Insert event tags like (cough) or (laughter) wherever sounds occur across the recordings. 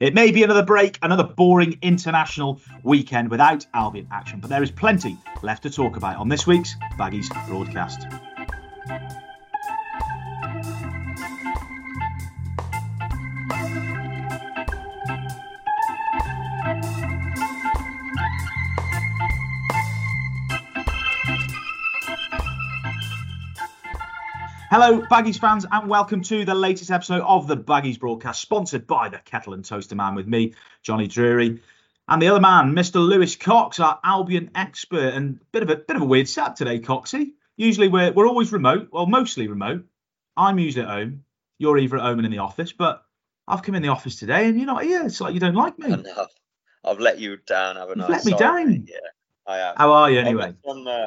It may be another break, another boring international weekend without Albion action, but there is plenty left to talk about on this week's Baggies broadcast. Hello, Baggies fans, and welcome to the latest episode of the Baggies broadcast, sponsored by the Kettle and Toaster Man with me, Jonny Drury, and the other man, Mr. Lewis Cox, our Albion expert. And bit of a bit of a weird setup today, Coxie. Usually we're we're always remote, well, mostly remote. I'm usually at home. You're either at home and in the office, but I've come in the office today, and you're not here. It's like you don't like me. Enough. I've let you down, haven't You've I? let me down. Yeah, I have. How are you anyway? Some, uh,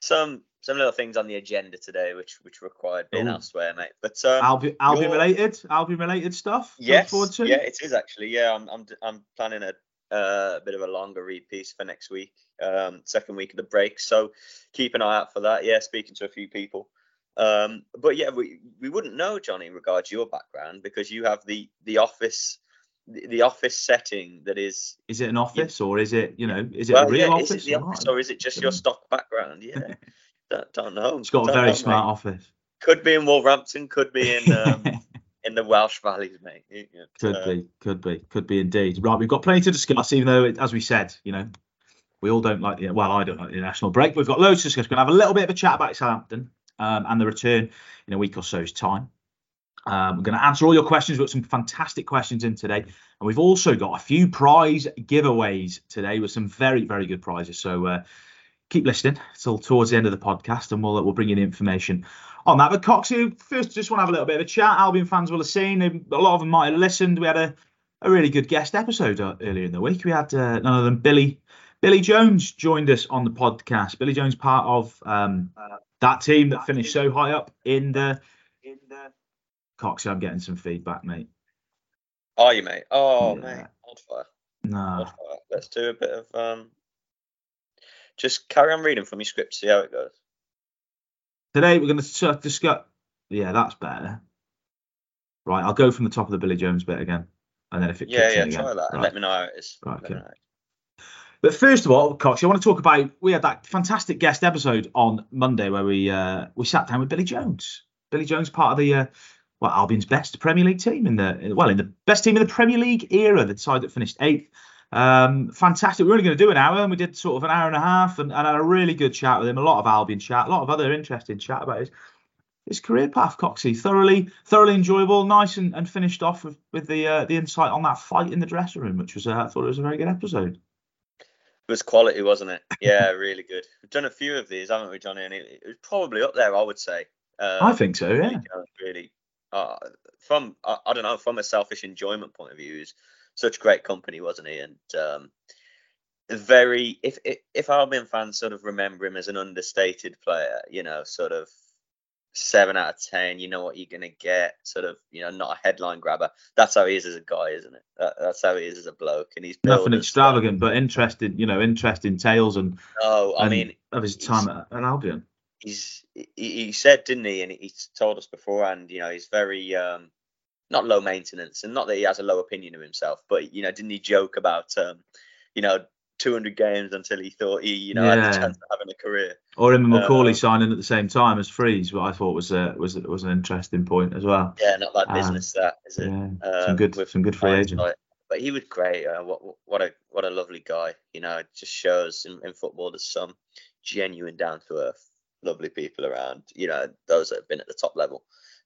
some some little things on the agenda today, which which required being Ooh. elsewhere, mate. But um, Albion, Albion you're- related, Albion related stuff. yes, forward to? yeah, it is actually. Yeah, I'm I'm I'm planning a uh, bit of a longer read piece for next week, um, second week of the break. So keep an eye out for that. Yeah, speaking to a few people. Um, but yeah, we we wouldn't know, Jonny, in regards to your background because you have the the office the, the office setting that is Is it an office or is it, you know, is it well, a real yeah, office? Is it the or office or is it just your stock background? Yeah, (laughs) don't, don't know. It's got a Don't very know, smart mate. office. Could be in Wolverhampton, could be in um, (laughs) in the Welsh valleys, mate. Could uh, be, could be, could be indeed. Right, we've got plenty to discuss, even though, it, as we said, you know, we all don't like the, well, I don't like the national break. We've got loads to discuss. We're going to have a little bit of a chat about Southampton um, and the return in a week or so's time. Um, we're going to answer all your questions. We've got some fantastic questions in today. And we've also got a few prize giveaways today with some very, very good prizes. So uh, keep listening till towards the end of the podcast and we'll, we'll bring you the information on that. But Coxie, first, just want to have a little bit of a chat. Albion fans will have seen, a lot of them might have listened. We had a, a really good guest episode uh, earlier in the week. We had uh, none other than Billy Billy Jones joined us on the podcast. Billy Jones, part of um, that team that finished so high up in the in the. Coxie, I'm getting some feedback, mate. Are you, mate? Oh, Yeah. mate, hold fire, No. Let's do a bit of um. Just carry on reading from your script, see how it goes. today we're going to discuss. Yeah, that's better. Right, I'll go from the top of the Billy Jones bit again, and then if it Yeah, yeah, in again. try that and Right. let me know how it is. Right, okay. But first of all, Cox, I want to talk about we had that fantastic guest episode on Monday where we uh, we sat down with Billy Jones. Billy Jones, part of the uh, well Albion's best Premier League team in the well in the best team in the Premier League era, the side that finished eighth. Um, fantastic. We are only going to do an hour, and we did sort of an hour and a half, and, and had a really good chat with him. A lot of Albion chat, a lot of other interesting chat about his his career path. Coxie, thoroughly thoroughly enjoyable, nice, and, and finished off with with the uh, the insight on that fight in the dressing room, which was uh, I thought it was a very good episode. It was quality, wasn't it? Yeah, (laughs) really good. We've done a few of these, haven't we, Jonny? And it, it was probably up there, I would say. Um, I think so, yeah. Billy really uh, from I, I don't know from a selfish enjoyment point of view he's such great company wasn't he? And um very if if, if Albion fans sort of remember him as an understated player you know sort of seven out of ten you know what you're gonna get sort of you know not a headline grabber. That's how he is as a guy isn't it? That, that's how he is as a bloke and he's Nothing extravagant, but interesting, you know, interesting tales and, no I and mean of his time at, at Albion. he's he, he said didn't he and he told us beforehand you know he's very um not low maintenance and not that he has a low opinion of himself but you know didn't he joke about um you know 200 games until he thought he you know had Yeah. the chance of having a career Or him and McAuley Uh, signing at the same time as frees, what I thought was uh, was was an interesting point as well. yeah not bad Um, business that is it Yeah, some good with some good free agents. but he was great uh, what what a what a lovely guy you know it just shows in, in football there's some genuine down to earth lovely people around you know those that have been at the top level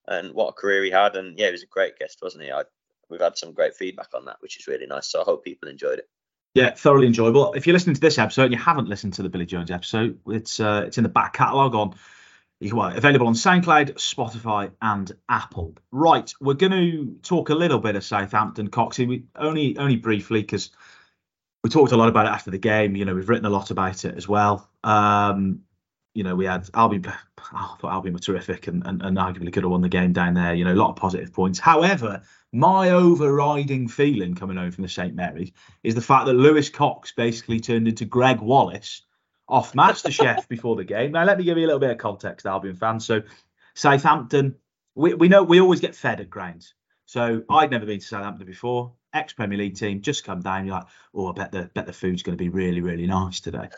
and what a career he had and yeah he was a great guest wasn't he I, we've had some great feedback on that which is really nice so i hope people enjoyed it Yeah, thoroughly enjoyable. If you're listening to this episode and you haven't listened to the Billy Jones episode, it's uh, it's in the back catalogue on well, available on SoundCloud, Spotify, and Apple. Right, we're going to talk a little bit of Southampton, Coxie. We only only briefly because we talked a lot about it after the game. You know, we've written a lot about it as well. Um, you know, we had Albion. Oh, I thought Albion were terrific and, and, and arguably could have won the game down there. You know, a lot of positive points. However, my overriding feeling coming home from the St Mary's is the fact that Lewis Cox basically turned into Gregg Wallace off MasterChef (laughs) before the game. Now, let me give you a little bit of context, Albion fans. So, Southampton, we, we know we always get fed at grounds. So, I'd never been to Southampton before. ex Premier League team, just come down. You're like, oh, I bet the bet the food's going to be really really nice today.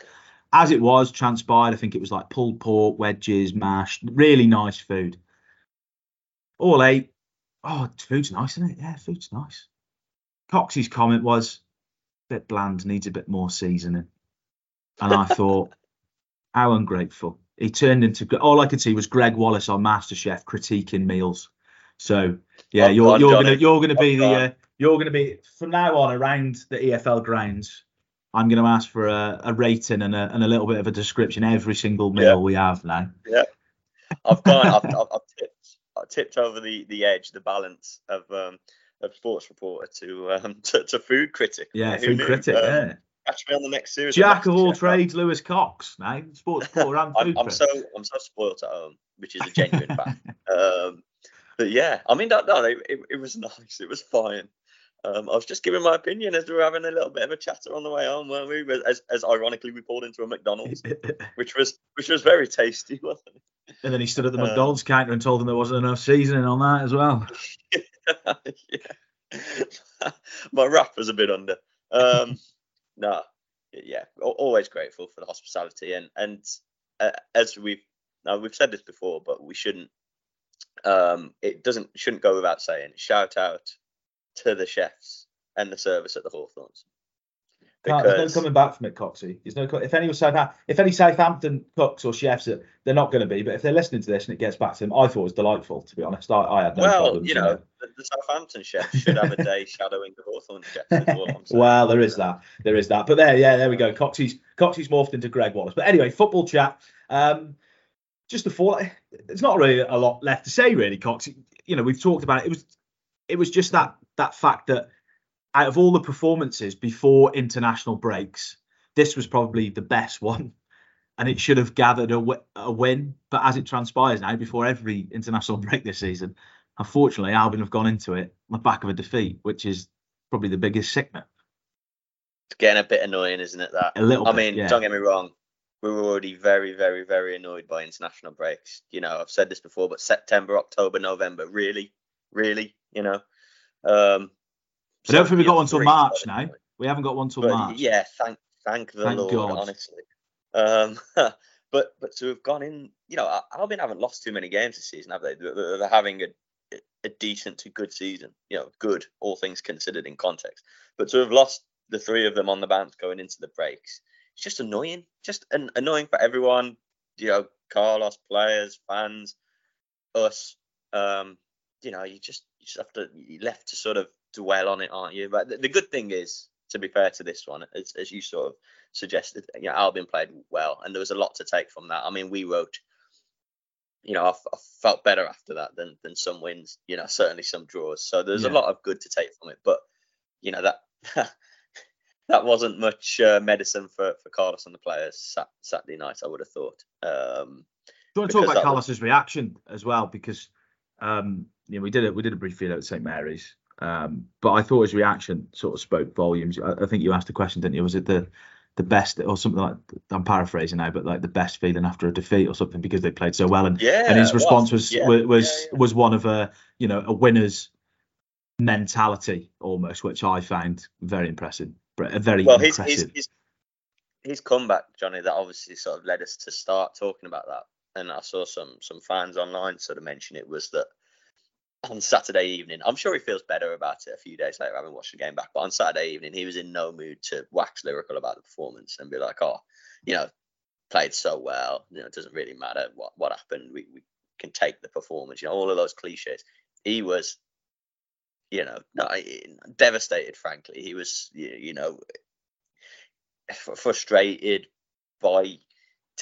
As it was, transpired. I think it was like pulled pork, wedges, mash, really nice food. All ate. Oh, food's nice, isn't it? Yeah, food's nice. Coxey's comment was, a bit bland, needs a bit more seasoning. And I thought, (laughs) how ungrateful. He turned into all I could see was Gregg Wallace on MasterChef critiquing meals. So yeah, Well you're done, you're Jonny. gonna you're gonna be the uh, you're gonna be from now on around the EFL grounds. I'm gonna ask for a, a rating and a and a little bit of a description every single meal Yeah. we have now. Yeah, I've gone. I've, I've, I've tipped. I tipped over the the edge, the balance of um of sports reporter to um (laughs) to, to food critic. Yeah, food knew? critic. Um, yeah, Catch me on the next series. Jack of all trades, Lewis Cox. Now sports reporter and (laughs) I'm, I'm so I'm so spoilt at home, which is a genuine fact. (laughs) Um, but yeah, I mean, no it, it, it was nice. It was fine. Um, I was just giving my opinion as we were having a little bit of a chatter on the way home, weren't we? As, as ironically we pulled into a McDonald's, (laughs) which was which was very tasty, (laughs) wasn't and then he stood at the Um, McDonald's counter and told them there wasn't enough seasoning on that as well. (laughs) yeah. my wrap was a bit under. Um, no, yeah, always grateful for the hospitality and and uh, as we've now we've said this before, but we shouldn't. Um, it doesn't shouldn't go without saying. Shout out to the chefs and the service at the Hawthorns. Can't- there's no coming back from it, Coxie. There's no. If any Southampton, if any Southampton cooks or chefs, are- they're not going to be. But if they're listening to this and it gets back to them, I thought it was delightful. To be honest, I, I had no well, problems. you know, the, the Southampton chef should have a day (laughs) shadowing the Hawthorn chef. Is what I'm (laughs) saying. well, there is that. There is that. But there, yeah, there we go. Coxie's Coxie's morphed into Gregg Wallace. But anyway, football chat. Um, just before, there's not really a lot left to say, really, Coxie. You know, we've talked about it. It was, it was just that that fact that out of all the performances before international breaks, this was probably the best one. (laughs) And it should have gathered a, win. But as it transpires now, before every international (laughs) break this season, unfortunately, Albion have gone into it on the back of a defeat, which is probably the biggest sickener. It's getting a bit annoying, isn't it? That A little I bit, mean, yeah. don't get me wrong. We were already very, very, very annoyed by international breaks. You know, I've said this before, but September, October, November, really, really, you know. Um, I don't think we got one till March now. We haven't got one till but March. yeah, thank thank the Thank Lord, God. honestly. Um, (laughs) but but to have gone in, you know, Al- Albion haven't lost too many games this season, have they? They're, they're they're having a a decent to good season, you know, good all things considered in context. But to have lost the three of them on the bounce going into the breaks, it's just annoying, just an, annoying for everyone. You know, Carlos, players, fans, us. Um, you know, you just you just have to you're left to sort of dwell on it, aren't you? But the, the good thing is, to be fair to this one, as, as you sort of suggested, you know, Albion played well, and there was a lot to take from that. I mean, we wrote, you know, I, f- I felt better after that than than some wins. You know, certainly some draws. So there's Yeah. a lot of good to take from it. But you know that. (laughs) That wasn't much uh, medicine for, for Carlos and the players Saturday night, I would have thought. Um, Do you want to talk about Carlos's reaction as well? Because um, you know we did it. We did a brief video at St Mary's, um, but I thought his reaction sort of spoke volumes. I, I think you asked the question, didn't you? Was it the the best or something like? I'm paraphrasing now, but like the best feeling after a defeat or something because they played so well. And yeah, and his it was. response was Yeah, was was, yeah, was one of a you know a winner's mentality almost, which I found very impressive. Very well, his, his, his, his comeback, Jonny, that obviously sort of led us to start talking about that. And I saw some some fans online sort of mention it was that on Saturday evening, I'm sure he feels better about it a few days later, having watched the game back. But on Saturday evening, he was in no mood to wax lyrical about the performance and be like, "Oh, you know, played so well. You know, it doesn't really matter what what happened. We we can take the performance. You know, all of those cliches." He was you know, no, devastated. Frankly, he was, you know, frustrated by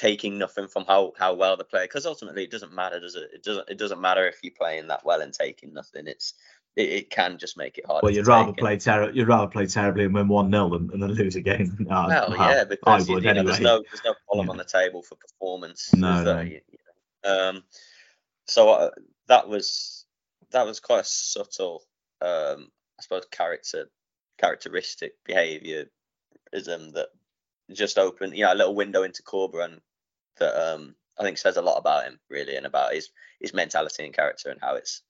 taking nothing from how how well the player. Because ultimately, it doesn't matter, does it? It doesn't. It doesn't matter if you're playing that well and taking nothing. It's it, it can just make it hard well, you'd rather play ter- you'd rather play terribly and win one 0 than, than lose a game. (laughs) No, Well, well, yeah, because I you, would you know, there's no there's no column Yeah. on the table for performance. No, no. You- you know. Um, so uh, that was that was quite a subtle, um, I suppose, character characteristic behaviorism that just opened, you know, a little window into Corberan that um, I think says a lot about him really and about his his mentality and character and how it's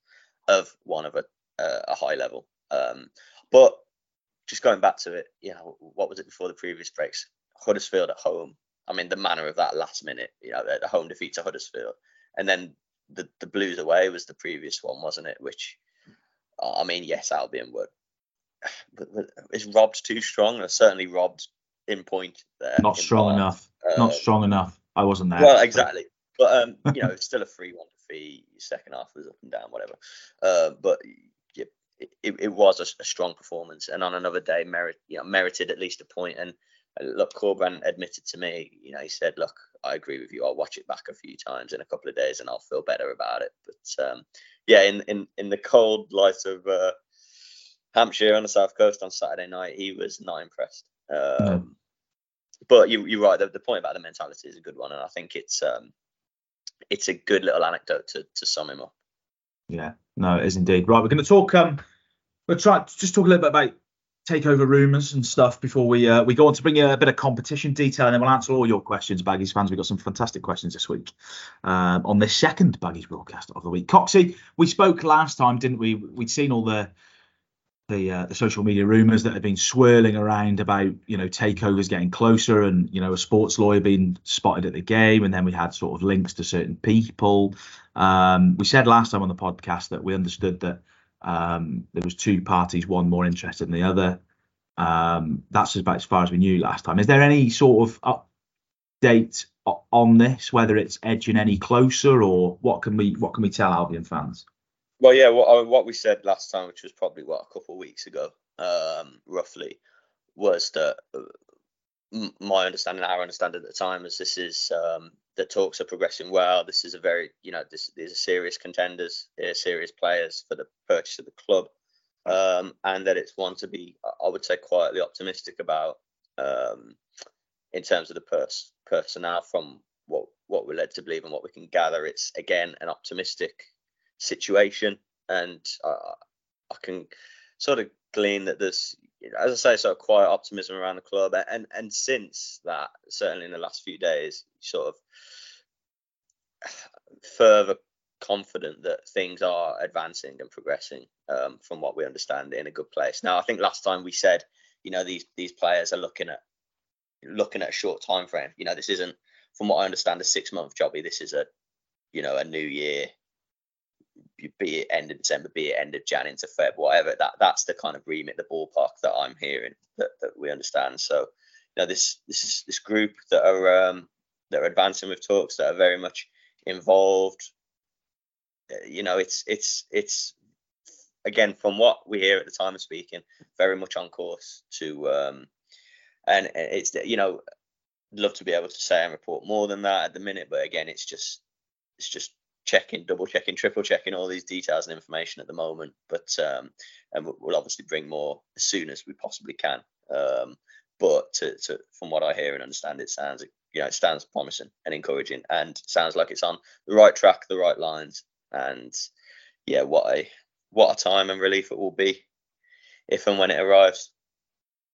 of one of a uh, a high level. Um, but just going back to it, you know, what was it before the previous breaks? Huddersfield at home. I mean, the manner of that last minute, you know, the, home defeat to Huddersfield, and then the the Blues away was the previous one, wasn't it? Which, I mean, yes, Albion would, but, but is robbed too strong, or certainly robbed in point there. Not strong part. enough. Uh, Not strong enough. I wasn't there. Well, exactly. But um, you know, it's still a three-one defeat. Second half was up and down, whatever. Uh, but yeah, it, it was a, a, strong performance, and on another day, merit you know merited at least a point. And uh, look, Corberan admitted to me, you know, he said, "Look, I agree with you. I'll watch it back a few times in a couple of days, and I'll feel better about it." But um, yeah, in in in the cold light of uh, Hampshire on the south coast on Saturday night, he was not impressed. Um. But you, you're right. The, the point about the mentality is a good one, and I think it's um, it's a good little anecdote to to sum him up. Yeah, no, it is indeed. Right, we're going to talk. Um, we'll try just talk a little bit about takeover rumours and stuff before we uh, we go on to bring you a bit of competition detail, and then we'll answer all your questions, Baggies fans. We've got some fantastic questions this week um, on this second Baggies broadcast of the week. Coxie, we spoke last time, didn't we? We'd seen all the the uh, the social media rumours that have been swirling around about you know takeovers getting closer and you know a sports lawyer being spotted at the game and then we had sort of links to certain people. Um, we said last time on the podcast that we understood that um, there was two parties, one more interested than the other. Um, that's about as far as we knew last time. Is there any sort of update on this, whether it's edging any closer or what can we what can we tell Albion fans? Well, yeah, what, what we said last time, which was probably what a couple of weeks ago, um, roughly, was that uh, my understanding, our understanding at the time, is this is um, the talks are progressing well. This is a very, you know, this these are serious contenders, serious players for the purchase of the club, um, and that it's one to be, I would say, quietly optimistic about um, in terms of the pers- personnel from what what we're led to believe and what we can gather. It's again an optimistic situation, and I, I can sort of glean that there's, as I say, sort of quiet optimism around the club, and and since that, certainly in the last few days, sort of further confident that things are advancing and progressing um, from what we understand in a good place. Now, I think last time we said, you know, these these players are looking at looking at a short time frame. You know, this isn't, from what I understand, a six month jobby. This is a, you know, a new year be it end of December, be it end of Jan into Feb, whatever. That that's the kind of remit, the ballpark that I'm hearing that, that we understand. So, you know, this this is this group that are um, that are advancing with talks that are very much involved. Uh, you know, it's it's it's again from what we hear at the time of speaking, very much on course to um, and it's you know, love to be able to say and report more than that at the minute, but again, it's just it's just checking, double checking, triple checking all these details and information at the moment. But um, and we'll obviously bring more as soon as we possibly can. Um, but to, to, from what I hear and understand, it sounds you know it stands promising and encouraging, and sounds like it's on the right track, the right lines, and yeah, what a what a time and relief it will be if and when it arrives.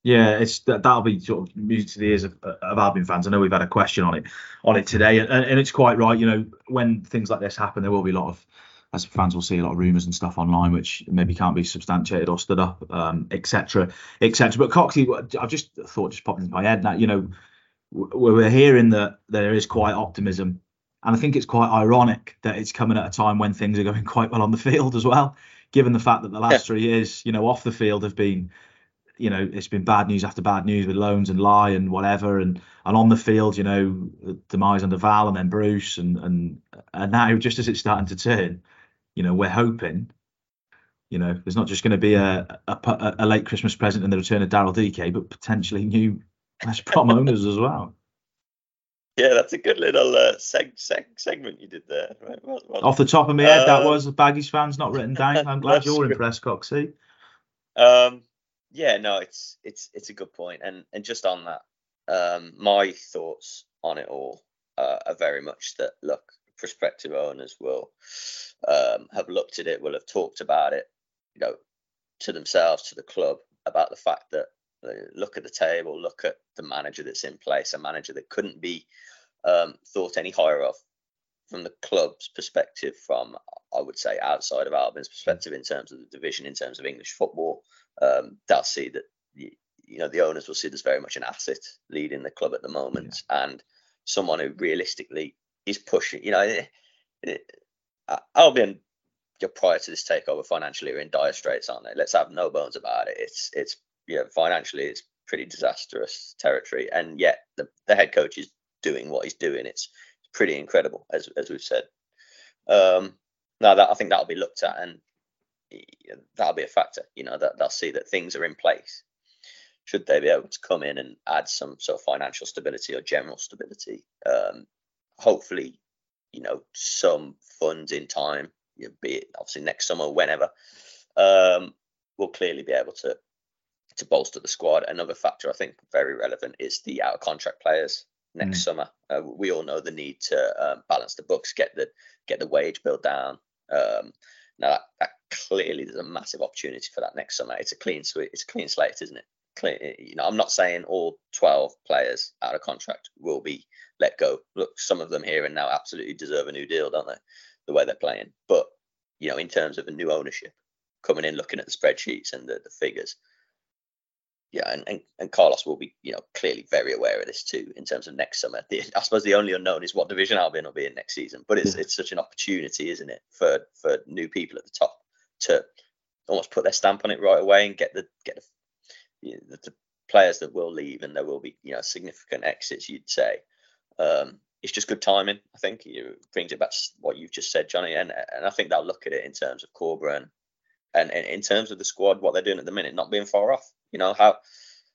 Yeah, it's that, that'll be sort of music to the ears of, of Albion fans. I know we've had a question on it on it today, and, and it's quite right. You know, when things like this happen, there will be a lot of as fans will see a lot of rumours and stuff online, which maybe can't be substantiated or stood up, etc., um, etc. Et but Coxie, I've just thought just popped into my head now. You know, we're hearing that there is quite optimism, and I think it's quite ironic that it's coming at a time when things are going (laughs) quite well on the field as well, given the fact that the last yeah. three years, you know, off the field have been you know it's been bad news after bad news with loans and Lai and whatever and and on the field you know the demise under Val and then Bruce and and and now just as it's starting to turn you know we're hoping you know there's not just going to be a, a, a late Christmas present in the return of Daryl Dike but potentially new West Brom owners as well. Yeah, that's a good little uh, seg- seg- segment you did there. Right? Well, well, Off the top of my head, uh, that was Baggies fans not written down. I'm glad (laughs) you're impressed, Coxie. Um, yeah, no, it's it's it's a good point, and and just on that, um, my thoughts on it all uh, are very much that look, prospective owners will um, have looked at it, will have talked about it, you know, to themselves, to the club, about the fact that uh, look at the table, look at the manager that's in place, a manager that couldn't be um, thought any higher of from the club's perspective, from I would say outside of Albion's perspective in terms of the division, in terms of English football, um, they'll see that you, you know the owners will see there's very much an asset leading the club at the moment, yeah. and someone who realistically is pushing. You know, it, it, Albion prior to this takeover financially are in dire straits, aren't they? Let's have no bones about it. It's it's yeah financially it's pretty disastrous territory, and yet the, the head coach is doing what he's doing. It's pretty incredible, as as we've said. Um, now that I think that'll be looked at, and that'll be a factor. You know that they'll see that things are in place. Should they be able to come in and add some sort of financial stability or general stability, um, hopefully, you know, some funds in time, you know, be it obviously next summer, whenever, um, will clearly be able to to bolster the squad. Another factor I think very relevant is the out of contract players next mm. summer. Uh, we all know the need to um, balance the books, get the get the wage bill down. Um, now that, that, clearly there's a massive opportunity for that next summer. It's a clean sweep. It's a clean slate, isn't it? Clean, you know, I'm not saying all 12 players out of contract will be let go. Look, some of them here and now absolutely deserve a new deal, don't they? The way they're playing. But you know, in terms of a new ownership, coming in, looking at the spreadsheets and the, the figures, yeah, and, and, and Carlos will be, you know, clearly very aware of this too in terms of next summer. The, I suppose the only unknown is what division Albion will be in next season, but it's it's such an opportunity, isn't it, for for new people at the top to almost put their stamp on it right away and get the get the, you know, the, the players that will leave and there will be you know significant exits. You'd say um, it's just good timing. I think it brings it back to what you've just said, Jonny, and and I think they'll look at it in terms of Corberán and, and in terms of the squad, what they're doing at the minute, not being far off. You know how,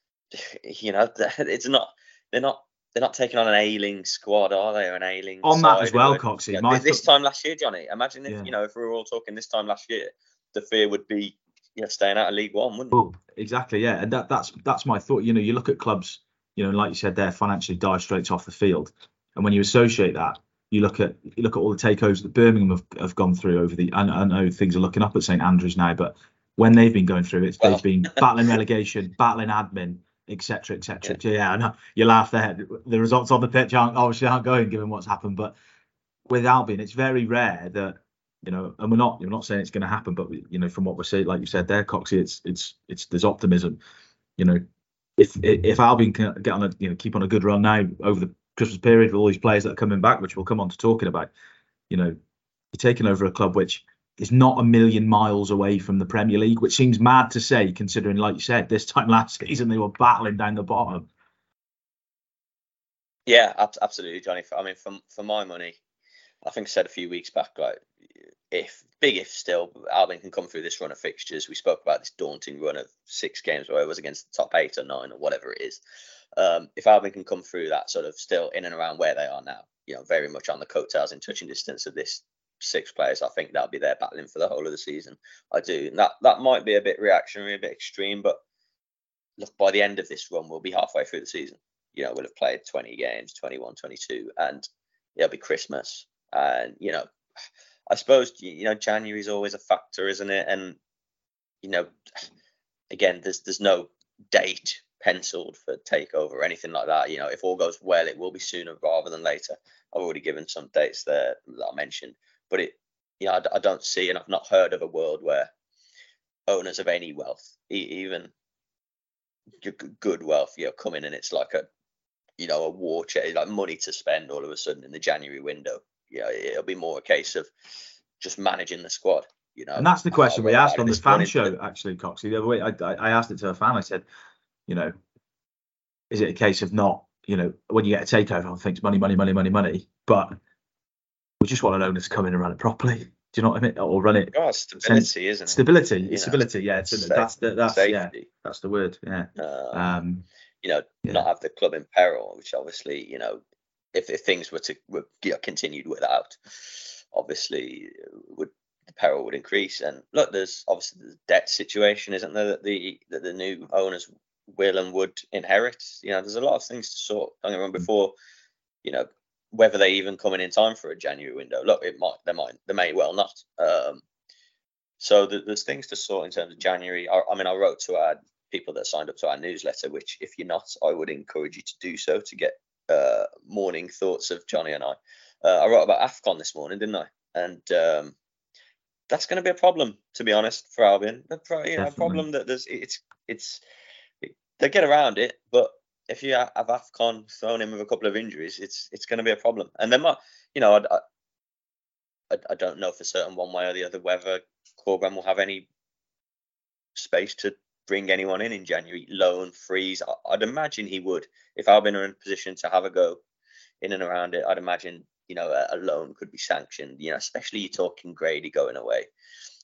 (sighs) you know, (laughs) it's not they're not they're not taking on an ailing squad, are they? Or an ailing on that as well, Coxie. You know, this time last year, Jonny. Imagine if yeah. you know if we were all talking this time last year, the fear would be you know staying out of League One, wouldn't well, it? Exactly, yeah. And that that's that's my thought. You know, you look at clubs, you know, like you said, they're financially dire straits off the field, and when you associate that you look at you look at all the takeovers that Birmingham have, have gone through over the. I, I know things are looking up at St Andrews now, but when they've been going through it, well. they've been battling (laughs) relegation, battling admin, etc., etc. Yeah, yeah I know. you laugh there. The results on the pitch aren't obviously aren't going given what's happened, but with Albion, it's very rare that you know, and we're not we're not saying it's going to happen, but you know, from what we're seeing, like you said there, Coxie, it's it's it's there's optimism. You know, if if Albion can get on a you know keep on a good run now over the Christmas period with all these players that are coming back, which we'll come on to talking about. You know, you're taking over a club which is not a million miles away from the Premier League, which seems mad to say, considering, like you said, this time (laughs) last season they were battling down the bottom. Yeah, absolutely, Jonny. I mean, for for my money, I think I said a few weeks back, like if big if still Albion can come through this run of fixtures. We spoke about this daunting run of six games where it was against the top eight or nine or whatever it is um, if Albion can come through that sort of still in and around where they are now, you know, very much on the coattails in touching distance of this six players, I think that'll be their battling for the whole of the season. I do. And that that might be a bit reactionary, a bit extreme, but look, by the end of this run, we'll be halfway through the season. You know, we'll have played 20 games, 21, 22, and it'll be Christmas. And, you know, I suppose, you know, January is always a factor, isn't it? And, you know, again, there's there's no date penciled for takeover or anything like that. You know, if all goes well, it will be sooner rather than later. I've already given some dates there that I mentioned, but it, you know, I, I don't see and I've not heard of a world where owners of any wealth, even good wealth, you know, come in and it's like a, you know, a war chest, like money to spend all of a sudden in the January window. You know, it'll be more a case of just managing the squad. You know, and that's the question we asked on the fan show, actually, Coxie. The other way, I, I asked it to a fan. I said, you know, is it a case of not, you know, when you get a takeover, everyone thinks money, money, money, money, money, but we just want an owner to come in and run it properly. Do you know what I mean? Or run it. Oh, stability, isn't it? Stability. It's stability. Yeah, it's, that's the that's safety. yeah, that's the word. Yeah. Um, um, you know, yeah. not have the club in peril, which obviously, you know, if, if things were to were, continued without, obviously would the peril would increase. And look, there's obviously the debt situation, isn't there? That the that the new owners will and would inherit. You know, there's a lot of things to sort. Don't get me wrong. Before, you know, whether they even coming in time for a January window. Look, it might, they might, they may well not. Um, so the, there's things to sort in terms of January. I, I, mean, I wrote to our people that signed up to our newsletter, which if you're not, I would encourage you to do so to get uh, morning thoughts of Jonny and I. Uh, I wrote about Afcon this morning, didn't I? And um, that's going to be a problem, to be honest, for Albion. You know, a problem that there's it's it's they get around it, but if you have Afcon thrown in with a couple of injuries, it's it's going to be a problem. And then, you know, I, I, I don't know for certain one way or the other whether Corberan will have any space to bring anyone in in January, loan, frees. I'd imagine he would. If Albion are in a position to have a go in and around it, I'd imagine you know a, a loan could be sanctioned. You know, especially you're talking Grady going away,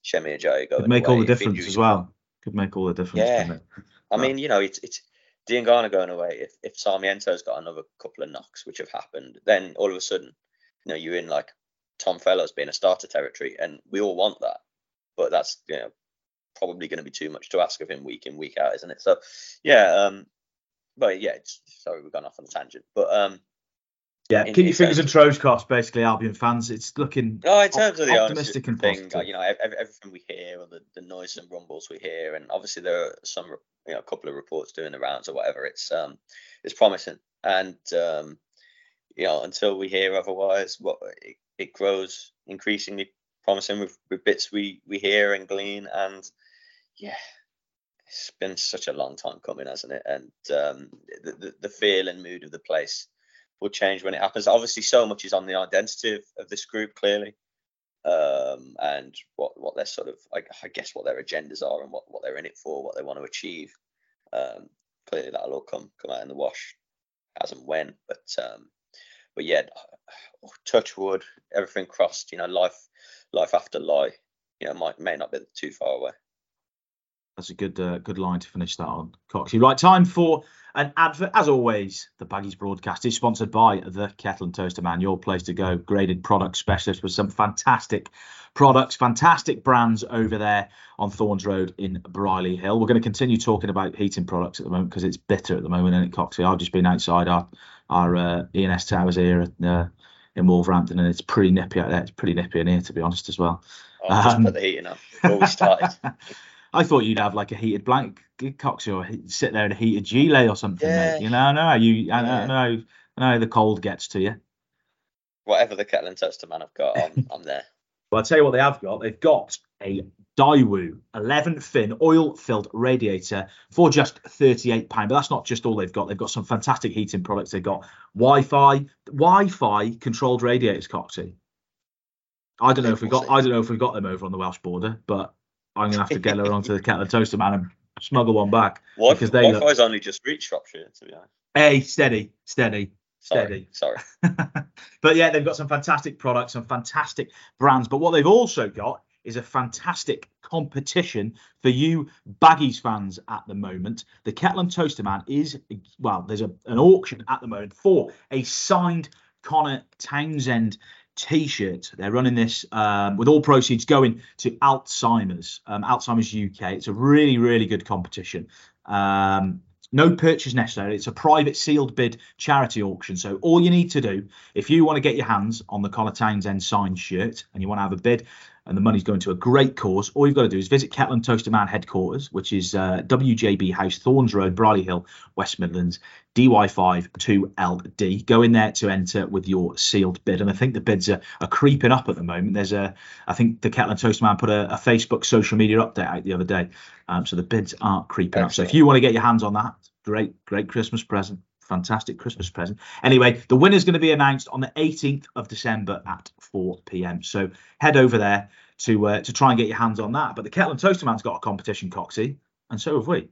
Semi Ajayi going. Away. Could make away, all the difference as well. Could make all the difference. Yeah, (laughs) I mean, you know, it's it's Diangana going away. If if Sarmiento's got another couple of knocks, which have happened, then all of a sudden, you know, you're in like Tom Fellows being a starter territory, and we all want that. But that's you know probably going to be too much to ask of him week in week out, isn't it? So yeah, um, but yeah, sorry we've gone off on a tangent, but um, yeah, keep your fingers and toes crossed, basically, Albion fans. It's looking oh, in terms of the optimistic and thing, you know, everything we hear, or the, the noise and rumbles we hear, and obviously there are some, you know, a couple of reports doing the rounds or whatever. It's um, it's promising, and um, you know, until we hear otherwise, what it, it grows increasingly promising with, with bits we we hear and glean, and yeah, it's been such a long time coming, hasn't it? And um, the, the, the feel and mood of the place will change when it happens. Obviously, so much is on the identity of, of this group, clearly, um, and what what their sort of, I, I, guess, what their agendas are and what, what they're in it for, what they want to achieve. Um, clearly, that'll all come come out in the wash, as and when. But um, but yeah, touch wood, everything crossed. You know, life life after Lai, you know, might may not be too far away. That's a good uh, good line to finish that on, Coxie. Right, time for an advert. As always, the Baggies broadcast is sponsored by the Kettle and Toaster Man, your place to go. Graded product specialist with some fantastic products, fantastic brands over there on Thorns Road in Brierley Hill. We're going to continue talking about heating products at the moment because it's bitter at the moment, isn't it, Coxie? I've just been outside our our uh, ENS towers here at, uh, in Wolverhampton, and it's pretty nippy out there. It's pretty nippy in here, to be honest, as well. I've just put the heating up before we started. (laughs) I thought you'd have like a heated blank cox or sit there in a heated gilet or something, yeah. mate. You know, I know you. I, yeah. I know. I know the cold gets to you. Whatever the kettle and toaster man have got, I'm, I'm there. (laughs) Well, I'll tell you what they have got. They've got a Daewoo 11 fin oil filled radiator for just 38 pound. But that's not just all they've got. They've got some fantastic heating products. They've got Wi-Fi, Wi-Fi controlled radiators, Coxie. I don't know if we got I don't know if we've got them over on the Welsh border, but I'm gonna have to get her onto the (laughs) kettle and toaster man and smuggle one back Wi- because they Wi-Fi's look... only just reached Shropshire, to be honest. Hey, steady, steady, steady. Sorry. (laughs) but yeah, they've got some fantastic products, some fantastic brands. But what they've also got is a fantastic competition for you Baggies fans at the moment. The Kettle and Toaster Man is well, there's a, an auction at the moment for a signed Conor Townsend T-shirt. They're running this um, with all proceeds going to Alzheimer's, um, Alzheimer's UK. It's a really, really good competition. Um, no purchase necessary. It's a private sealed bid charity auction. So all you need to do, if you want to get your hands on the Conor Townsend signed shirt and you want to have a bid, and the money's going to a great cause. All you've got to do is visit and Toaster Man headquarters, which is uh, WJB House, Thorns Road, Brierley Hill, West Midlands, DY5 2LD. Go in there to enter with your sealed bid. And I think the bids are, are creeping up at the moment. There's a, I think the and Toaster Man put a, a Facebook social media update out the other day. Um, so the bids are creeping Excellent. up. So if you want to get your hands on that, great, great Christmas present fantastic Christmas present. Anyway, the winner is going to be announced on the 18th of December at 4 p.m. So head over there to uh, to try and get your hands on that. But the Kettle and Toaster Man's got a competition, Coxie, and so have we.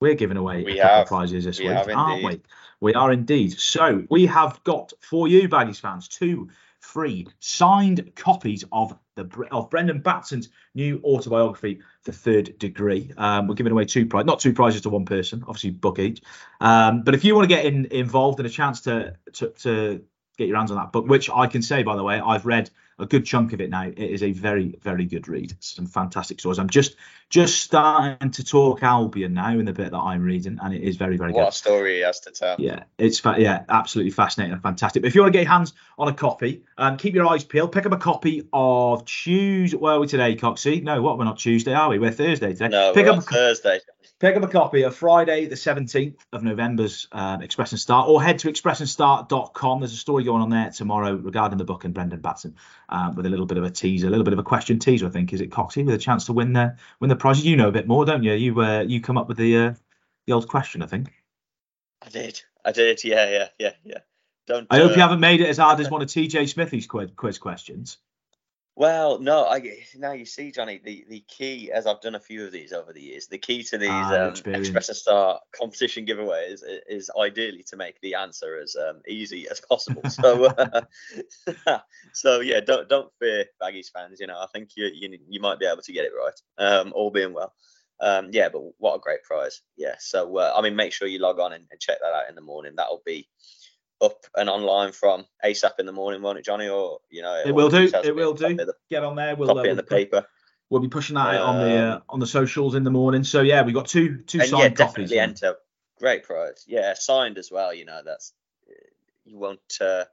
We're giving away we a couple have. of prizes this we week, aren't we? We are indeed. So we have got for you, Baggies fans, two free signed copies of the of Brendon Batson's new autobiography, The Third Degree. Um, we're giving away two prizes, not two prizes to one person, obviously book each. Um, but if you want to get in, involved and a chance to, to to get your hands on that book, which I can say by the way, I've read a good chunk of it now. It is a very, very good read. Some fantastic stories. I'm just just starting to talk Albion now in the bit that I'm reading, and it is very, very what good. What story he has to tell. Yeah, it's fa- yeah, absolutely fascinating and fantastic. But if you want to get your hands on a copy, um, keep your eyes peeled. Pick up a copy of Tuesday. Where are we today, Coxie? No, what? We're not Tuesday, are we? We're Thursday today. No, Pick we're up on Thursday pick up a copy of Friday, the 17th of November's um, Express and Star, or head to expressandstar.com. There's a story going on there tomorrow regarding the book and Brendon Batson uh, with a little bit of a teaser, a little bit of a question teaser, I think. Is it Coxie with a chance to win the win the prizes? You know a bit more, don't you? You uh, you come up with the uh, the old question, I think. I did. I did. Yeah, yeah, yeah, yeah. Don't. I hope uh, you haven't made it as hard as one of TJ Smithy's quiz, quiz questions. Well, no, I now you see, Jonny, the, the key, as I've done a few of these over the years, the key to these Ah, um. Express a Star competition giveaways is, is ideally to make the answer as um, easy as possible. So, (laughs) uh, (laughs) so yeah, don't don't fear Baggies fans. You know, I think you you, you might be able to get it right, um, all being well. Um, yeah, but what a great prize. Yeah, so uh, I mean, make sure you log on and, and check that out in the morning. That'll be up and online from ASAP in the morning, won't it, Jonny? Or you know, It will do. It will do. the- Get on there. We'll, Copy uh, in the paper. we'll be pushing that out on the uh, Um, on the socials in the morning. So yeah, we got two two and yeah, signed copies. definitely enter. Great prize. Yeah, signed as well. You know, that's you won't uh,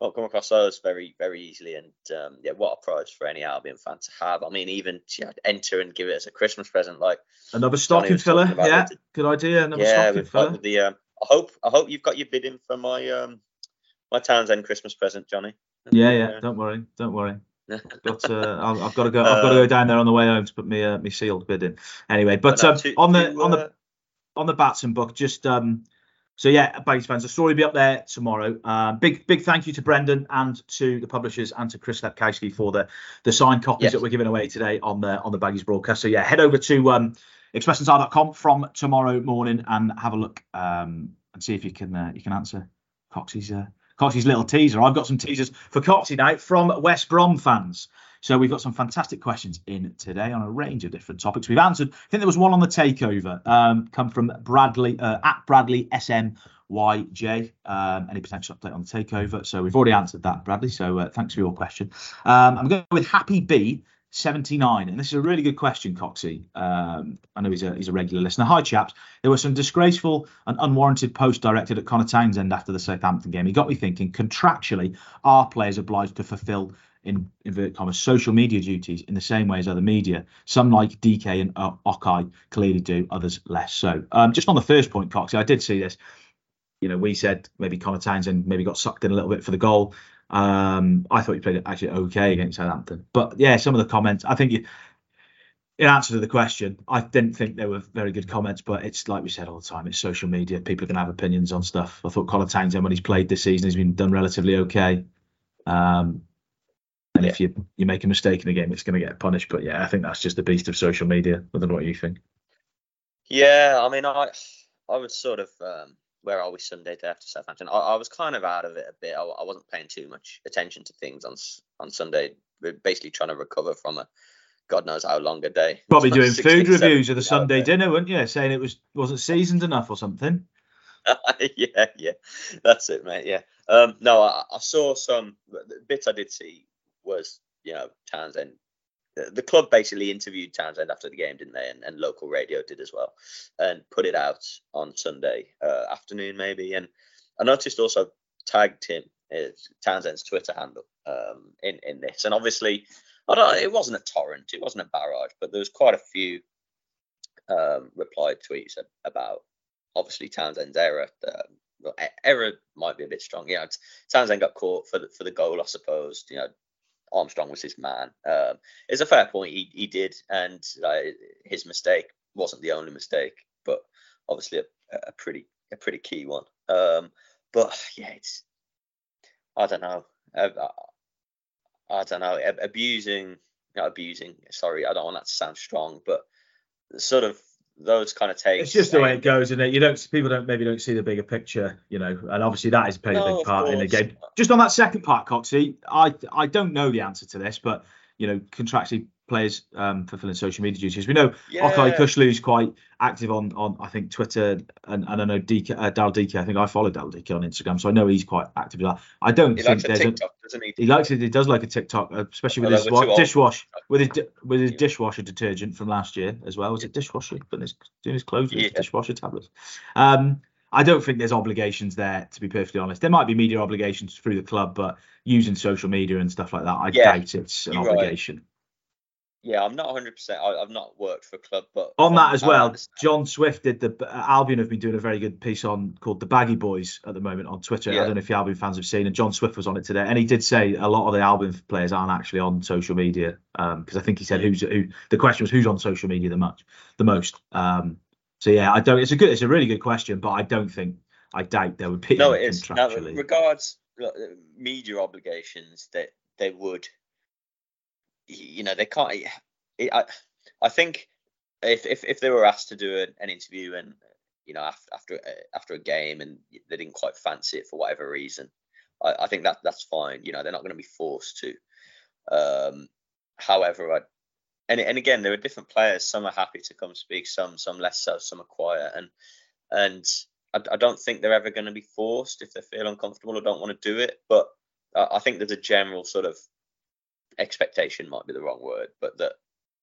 won't come across those very very easily. And um, yeah, what a prize for any Albion fan to have. I mean, even to enter and give it as a Christmas present, like Another stocking filler. Yeah, good idea. Another yeah, stocking filler. the. Um, I hope I hope you've got your bid in for my um my Townsend Christmas present, Jonny. Yeah, yeah. Don't worry. Don't worry. (laughs) Got uh, I've, I've got to go. I've got to go Um, down there on the way home to put me uh, me sealed bid in. Anyway, but um, to- on the to, on the uh, on the Batson book, just um, so yeah, Baggies fans, the story will be up there tomorrow. Um, big big thank you to Brendon and to the publishers and to Chris Lepkowski for the the signed copies Yes. that we're giving away today on the on the Baggies broadcast. So yeah, head over to um, expressandstar.com from tomorrow morning and have a look um, and see if you can uh, you can answer Coxey's uh, Coxey's little teaser. I've got some teasers for Coxey now from West Brom fans. So we've got some fantastic questions in today on a range of different topics. We've answered. I think there was one on the takeover. Um, come from Bradley uh, at Bradley SMYJ. Um, any potential update on the takeover? So we've already answered that, Bradley. So uh, thanks for your question. Um, I'm going with Happy B. 79 and this is a really good question coxey um, i know he's a he's a regular listener. Hi chaps. There were some disgraceful and unwarranted posts directed at conor townsend after the southampton game. He got me thinking contractually are players obliged to fulfill in inverted commas social media duties in the same way as other media? Some like dk and uh, Okay clearly do others less so. Um, just on the first point coxey i did see this. You know we said maybe conor townsend maybe got sucked in a little bit for the goal um, I thought he played actually okay against Southampton, but yeah, some of the comments. I think you, in answer to the question, I didn't think they were very good comments, but it's like we said all the time. It's social media. People are going to have opinions on stuff. I thought Conor Townsend, when he's played this season, he's been done relatively okay. Um, and if you you make a mistake in a game, it's going to get punished. But yeah, I think that's just the beast of social media. I don't know what you think. Yeah, I mean, I I was sort of um, where are we Sunday day after Southampton? I, I was kind of out of it a bit. I, I wasn't paying too much attention to things on on Sunday. We're basically trying to recover from a God knows how long a day. Probably doing 16, food reviews of the Sunday dinner, weren't you? Saying it was wasn't seasoned enough or something. (laughs) yeah, yeah, that's it, mate. Yeah. Um, no, I, I saw some the bits I did see was you know Townsend. The, the club basically interviewed Townsend after the game, didn't they? And, and local radio did as well, and put it out on Sunday uh, afternoon maybe. And I noticed also tagged him Townsend's Twitter handle um, in in this, and obviously. I don't, it wasn't a torrent, it wasn't a barrage, but there was quite a few um, replied tweets about obviously Townsend's error. Um, well, error might be a bit strong. Yeah, Townsend got caught for the for the goal, I suppose. You know, Armstrong was his man. Um, it's a fair point. He he did, and uh, his mistake wasn't the only mistake, but obviously a, a pretty a pretty key one. Um, but yeah, it's I don't know. I, I, I don't know. Abusing, abusing. Sorry, I don't want that to sound strong, but sort of those kind of takes. It's just the way it goes, isn't it? You don't people don't maybe don't see the bigger picture, you know, and obviously that is has played a big part in the game. Just on that second part, Coxie, I I don't know the answer to this, but you know, contractually players um, fulfilling social media duties. We know Yeah. Okay is quite active on on I think Twitter and, and I know DK, uh, Dal DK. I think I follow Dal DK on Instagram, so I know he's quite active with that. I don't He think there's a, TikTok, doesn't he? he likes it. He does like a TikTok, uh, especially with his wa- dishwash, with his with his dishwasher detergent from last year as well. Was it dishwasher? Putting his doing his clothes with Yeah. dishwasher tablets. Um, I don't think there's obligations there, to be perfectly honest. There might be media obligations through the club, but using social media and stuff like that, I Yeah, doubt it's an you're right. Yeah, I'm not 100. percent I've not worked for a club, but On that as well, John Swift did the uh, Albion have been doing a very good piece on called the Baggy Boys at the moment on Twitter. I don't know if the Albion fans have seen, and John Swift was on it today, and he did say a lot of the Albion players aren't actually on social media because I think he said who's who. The question was who's on social media the much the most. Um, So yeah, I don't. It's a good. It's a really good question, but I don't think. I doubt there would be. No, it is. Now, regards media obligations, that they would. You know, they can't. I I think if if if they were asked to do an, an interview and you know after after after a game and they didn't quite fancy it for whatever reason, I, I think that that's fine. You know, they're not going to be forced to. Um, however, I and and again, there are different players. Some are happy to come speak, some some less so, some are quiet, and and I, I don't think they're ever going to be forced if they feel uncomfortable or don't want to do it. But I, I think there's a general sort of expectation might be the wrong word, but that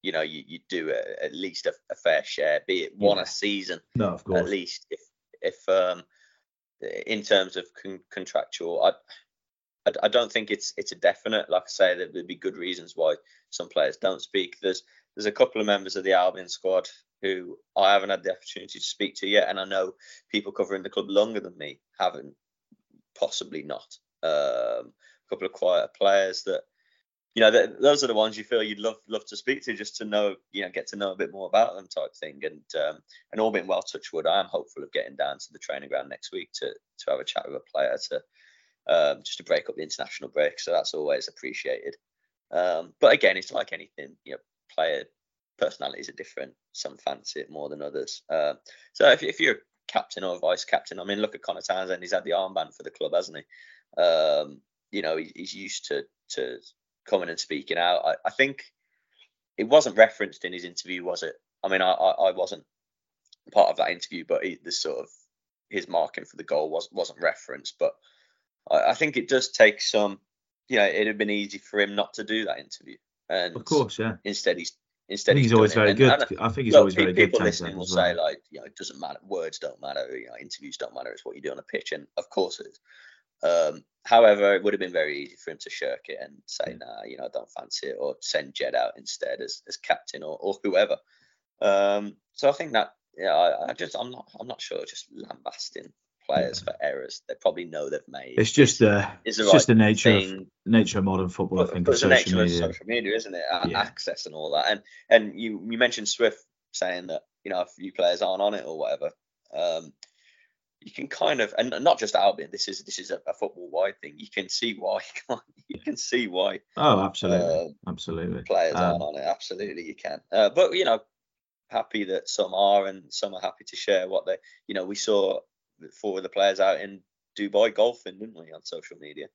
you know you, you do a, at least a, a, fair share, be it one yeah. a season, no, of course, at least if if um in terms of con- contractual, I, I, I don't think it's it's a definite. Like I say, there would be good reasons why some players don't speak. There's there's a couple of members of the Albion squad who I haven't had the opportunity to speak to yet, and I know people covering the club longer than me haven't, possibly not. Um, a couple of quiet players that you know, those are the ones you feel you'd love love to speak to, just to know, you know, get to know a bit more about them, type thing. And um, and all being well, touch wood, I am hopeful of getting down to the training ground next week to to have a chat with a player to um, just to break up the international break. So that's always appreciated. Um, but again, it's like anything, you know, player personalities are different. Some fancy it more than others. Uh, so if, if you're captain or vice captain, I mean, look at Conor Townsend. He's had the armband for the club, hasn't he? Um, you know, he, he's used to to coming and speaking out. I, I, think it wasn't referenced in his interview, was it? I mean, I, I, I wasn't part of that interview, but he, the sort of his marking for the goal was wasn't referenced. But I, I think it does take some. You know, it'd have been easy for him not to do that interview, and of course, yeah. Instead, he's instead he's, always very good. And, I think he's always very people good. People listening will well. say like, you know, it doesn't matter. Words don't matter. You know, interviews don't matter. It's what you do on a pitch, and of course it is. Um, however, it would have been very easy for him to shirk it and say, "Nah, you know, I don't fancy it," or send Jed out instead as, as captain or, or whoever. Um, so I think that, yeah, I, I, just I'm not I'm not sure. Just lambasting players yeah. for errors they probably know they've made. It's just the it's, it's just the nature thing. of nature of modern football. But, I think but it's the nature media. of social media, isn't it? Yeah. Access and all that. And and you you mentioned Swift saying that you know a few players aren't on it or whatever. Um, you can kind of and not just Albion. This is this is a, a football wide thing. You can see why. (laughs) you can see why. Oh, absolutely, uh, absolutely. Players um, aren't on it. Absolutely, you can. Uh, but you know, happy that some are and some are happy to share what they. You know, we saw four of the players out in Dubai golfing, didn't we, on social media?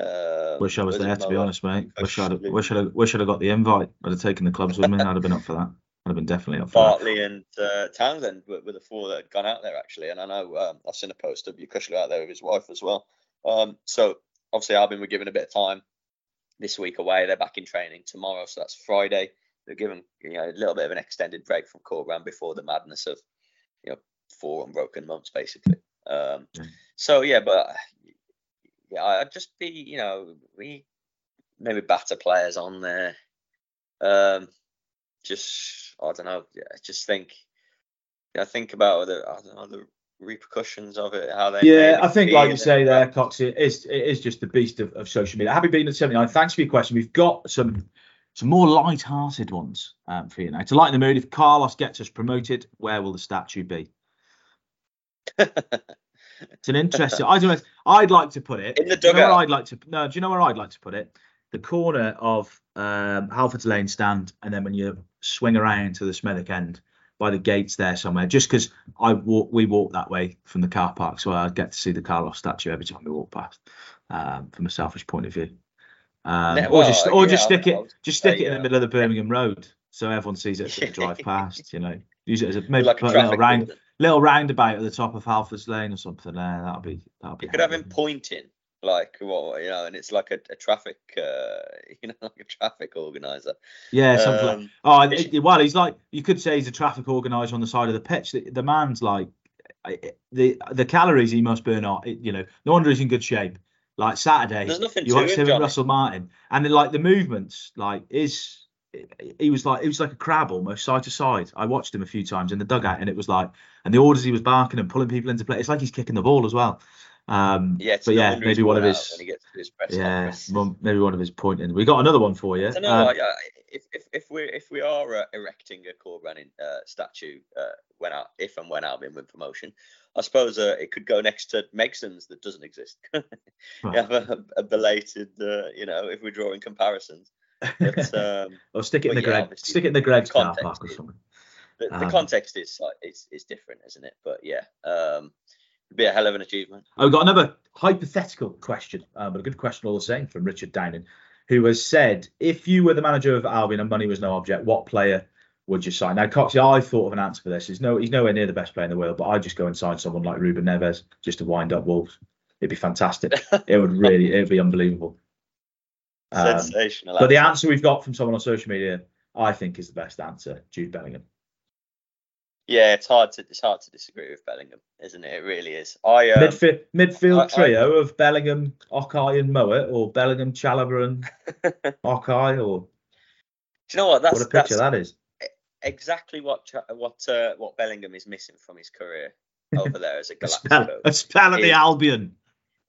Um, wish I was there, to be honest, mate. Wish I'd wish I'd wish I'd have got the invite. I'd have taken the clubs with me. I'd have been up for that. I'd have been definitely up for Bartley that. and uh, Townsend were, were, the four that had gone out there actually, and I know um, I've seen a post of Yokuşlu out there with his wife as well. Um, so obviously Albion were given a bit of time this week away. They're back in training tomorrow, so that's Friday. They're given you know a little bit of an extended break from core ground before the madness of you know four unbroken months basically. Um, mm. So yeah, but yeah, I'd just be you know we maybe batter players on there. Um, just I don't know. Yeah, just think. Yeah, think about the I don't know the repercussions of it, how they. Yeah, I think like you say there, Cox, it is it is just the beast of, of social media. Happy been at 79, thanks for your question. We've got some some more light-hearted ones um, for you now. To lighten the mood, if Carlos gets us promoted, where will the statue be? (laughs) it's an interesting. I don't know. I'd like to put it in the dugout. You know I'd like to. No, do you know where I'd like to put it? The corner of um, Halfords Lane stand, and then when you swing around to the Smethwick end by the gates there somewhere. Just because I walk, we walk that way from the car park, so I get to see the Carlos statue every time we walk past. Um, from a selfish point of view, um, yeah, well, or just or yeah, just stick it just stick it in the middle of the Birmingham Road so everyone sees it as they drive (laughs) past. You know, use it as a maybe like a, a little round little roundabout at the top of Halfords Lane or something there. That'll be that'll be. You could have him pointing like what you know, and it's like a, a traffic, uh, (laughs) you know, like a traffic organizer. Yeah, something um, like. Oh, it, well, he's like you could say he's a traffic organizer on the side of the pitch. The, the man's like the the calories he must burn are, you know, no wonder he's in good shape. Like Saturday, you watch him, and Russell Martin, and then like the movements, like is he was like he was like a crab almost side to side. I watched him a few times in the dugout, and it was like, and the orders he was barking and pulling people into play. It's like he's kicking the ball as well. Um, Yeah, but yeah, maybe one of his when he gets to his press yeah, well, maybe one of his pointing. We got another one for you. I don't know. Um, if, if if we if we are uh, erecting a Corberán uh, statue uh, when Al- if and when Albion win promotion, I suppose uh, it could go next to Megson's that doesn't exist. (laughs) Right. Have a, a belated, uh, you know, if we're drawing comparisons. But (laughs) um, or stick it in the yeah, Greg, stick it in the Greggs car park or something. the, the Um, context is is is different, isn't it? But yeah, um, it'd be a hell of an achievement. Oh, we've got another hypothetical question, uh, but a good question all the same from Richard Downing, who has said, if you were the manager of Albion and money was no object, what player would you sign? Now, Coxie, I thought of an answer for this. He's no, he's nowhere near the best player in the world, but I'd just go and sign someone like Ruben Neves just to wind up Wolves. It'd be fantastic. (laughs) it would really, it'd be unbelievable. Um, Sensational. but the answer we've got from someone on social media, I think, is the best answer. Jude Bellingham. Yeah, it's hard to it's hard to disagree with Bellingham, isn't it? It really is. I um, Midfield, midfield I- I- trio of Bellingham, Okay, and Mowatt, or Bellingham, Chalobah, and (laughs) Okay, or do you know what? That's what a picture that is. exactly what what uh, what Bellingham is missing from his career over there as a (laughs) Galactico. a spell at the Albion.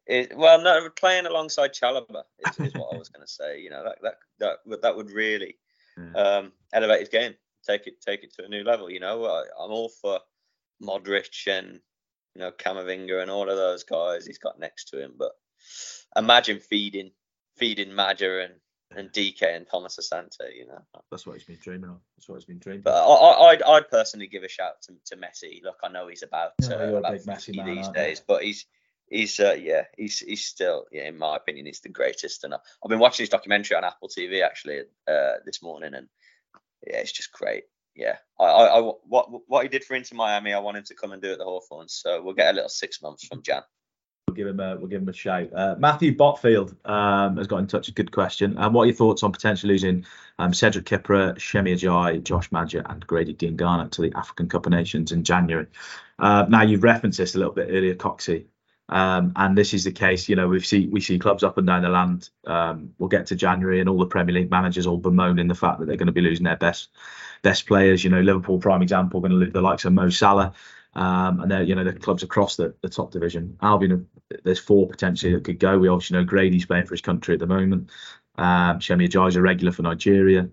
It, well, no, playing alongside Chalobah is, is what I was going to say. You know, that that that would that would really (laughs) um, elevate his game, take it take it to a new level. You know, I, I'm all for Modric and you know Camavinga and all of those guys he's got next to him, but imagine feeding feeding Maja and and DK and Thomas Asante. You know, That's what he's been dreaming of. That's what he's been dreaming. but of. I, I, I'd I'd personally give a shout to, to Messi. Look, I know he's about No, uh, about Messi man, these aren't you? days, but he's he's uh, yeah he's he's still yeah in my opinion he's the greatest. And I- I've been watching his documentary on Apple TV actually uh, this morning, and yeah, it's just great. Yeah, I, I, I what what he did for Inter Miami, I want him to come and do at the Hawthorns. So we'll get a little six months from Jan. We'll give him a we'll give him a shout. Uh, Matthew Botfield um, has got in touch. A good question. Um, what are your thoughts on potentially losing um, Cedric Kipré, Semi Ajayi, Josh Maja, and Grady Diangana to the African Cup of Nations in January? Uh, now you've referenced this a little bit earlier, Coxie. Um, and this is the case, you know, we see we see clubs up and down the land. Um, we'll get to January, and all the Premier League managers all bemoaning the fact that they're going to be losing their best best players. You know, Liverpool, prime example, going to lose the likes of Mo Salah, um, and they're you know the clubs across the, the top division. Albion, there's four potentially that could go. We obviously know Grady's playing for his country at the moment. Um, Semi Ajayi's a regular for Nigeria.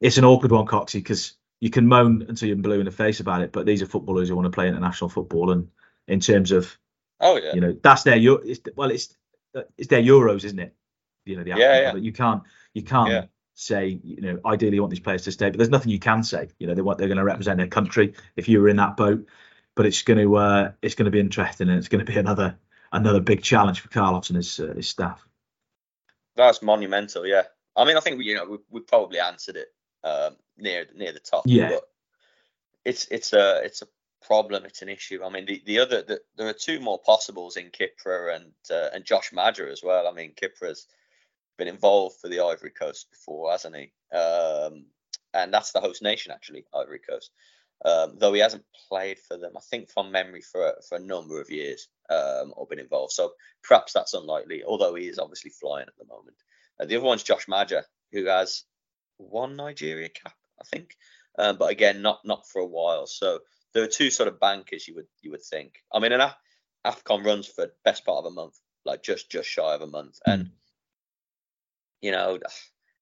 It's an awkward one, Coxie, because you can moan until you're blue in the face about it, but these are footballers who want to play international football, and in terms of Oh yeah, you know that's their it's, well it's it's their euros isn't it you know the Yeah, yeah. Cup. you can't you can't Yeah. say you know ideally you want these players to stay but there's nothing you can say you know they want they're going to represent their country if you were in that boat but it's going to uh it's going to be interesting and it's going to be another another big challenge for Carlos and his uh, his staff that's monumental. Yeah, I mean I think we you know we, we probably answered it um, near near the top. Yeah. but it's it's a it's a problem. It's an issue. I mean the the other the, there are two more possibles in Kipré and uh, and Josh Maja as well. I mean Kipré's been involved for the Ivory Coast before, hasn't he? Um, and that's the host nation actually, Ivory Coast. Um, though he hasn't played for them, I think from memory for for a number of years um, or been involved. So perhaps that's unlikely. Although he is obviously flying at the moment. Uh, the other one's Josh Maja, who has one Nigeria cap, I think, um, but again, not not for a while. So there are two sort of bankers you would you would think. I mean, an Af- Afcon runs for best part of a month, like just just shy of a month, hmm. and you know,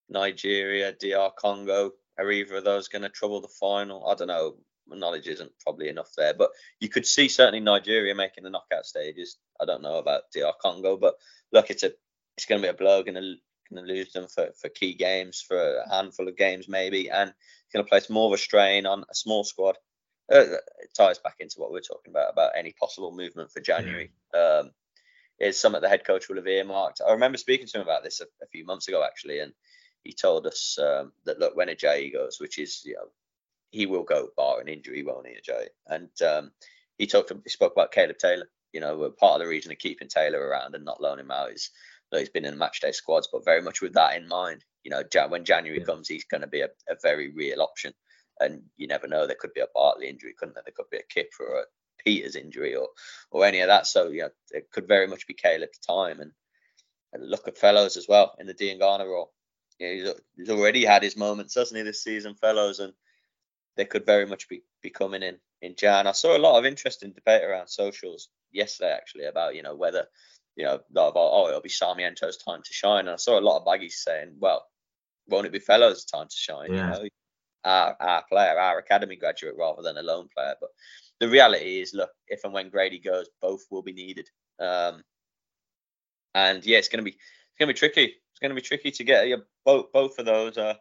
Nigeria, DR Congo, are either of those going to trouble the final? I don't know. My knowledge isn't probably enough there, but you could see certainly Nigeria making the knockout stages. I don't know about DR Congo, but look, it's a it's going to be a blow. Going to going to lose them for, for key games, for a handful of games maybe, and it's going to place more of a strain on a small squad. Uh, it ties back into what we we're talking about about any possible movement for January. Um, is something the head coach will have earmarked. I remember speaking to him about this a, a few months ago actually, and he told us um, that look when Ajayi goes, which is you know he will go bar an injury, won't he, Ajayi? And um, he talked he spoke about Caleb Taylor. You know, part of the reason of keeping Taylor around and not loaning him out is that he's been in the match day squads, but very much with that in mind. You know, when January Yeah. comes, he's going to be a, a very real option. And you never know, there could be a Bartley injury, couldn't there? There could be a Kip or a Pieters injury or or any of that. So you know, it could very much be Caleb's time. And, and look at Fellows as well in the Diangana role. You know, he's, he's already had his moments, hasn't he, this season, Fellows, and they could very much be, be coming in in Jan. I saw a lot of interesting debate around socials yesterday actually about you know whether you know about oh it'll be Sarmiento's time to shine. And I saw a lot of baggies saying, well, won't it be Fellows' time to shine? Yeah. You know, our our player, our academy graduate rather than a loan player. But the reality is, look, if and when Grady goes, both will be needed. Um, and yeah, it's gonna be it's gonna be tricky. It's gonna be tricky to get yeah, both both of those are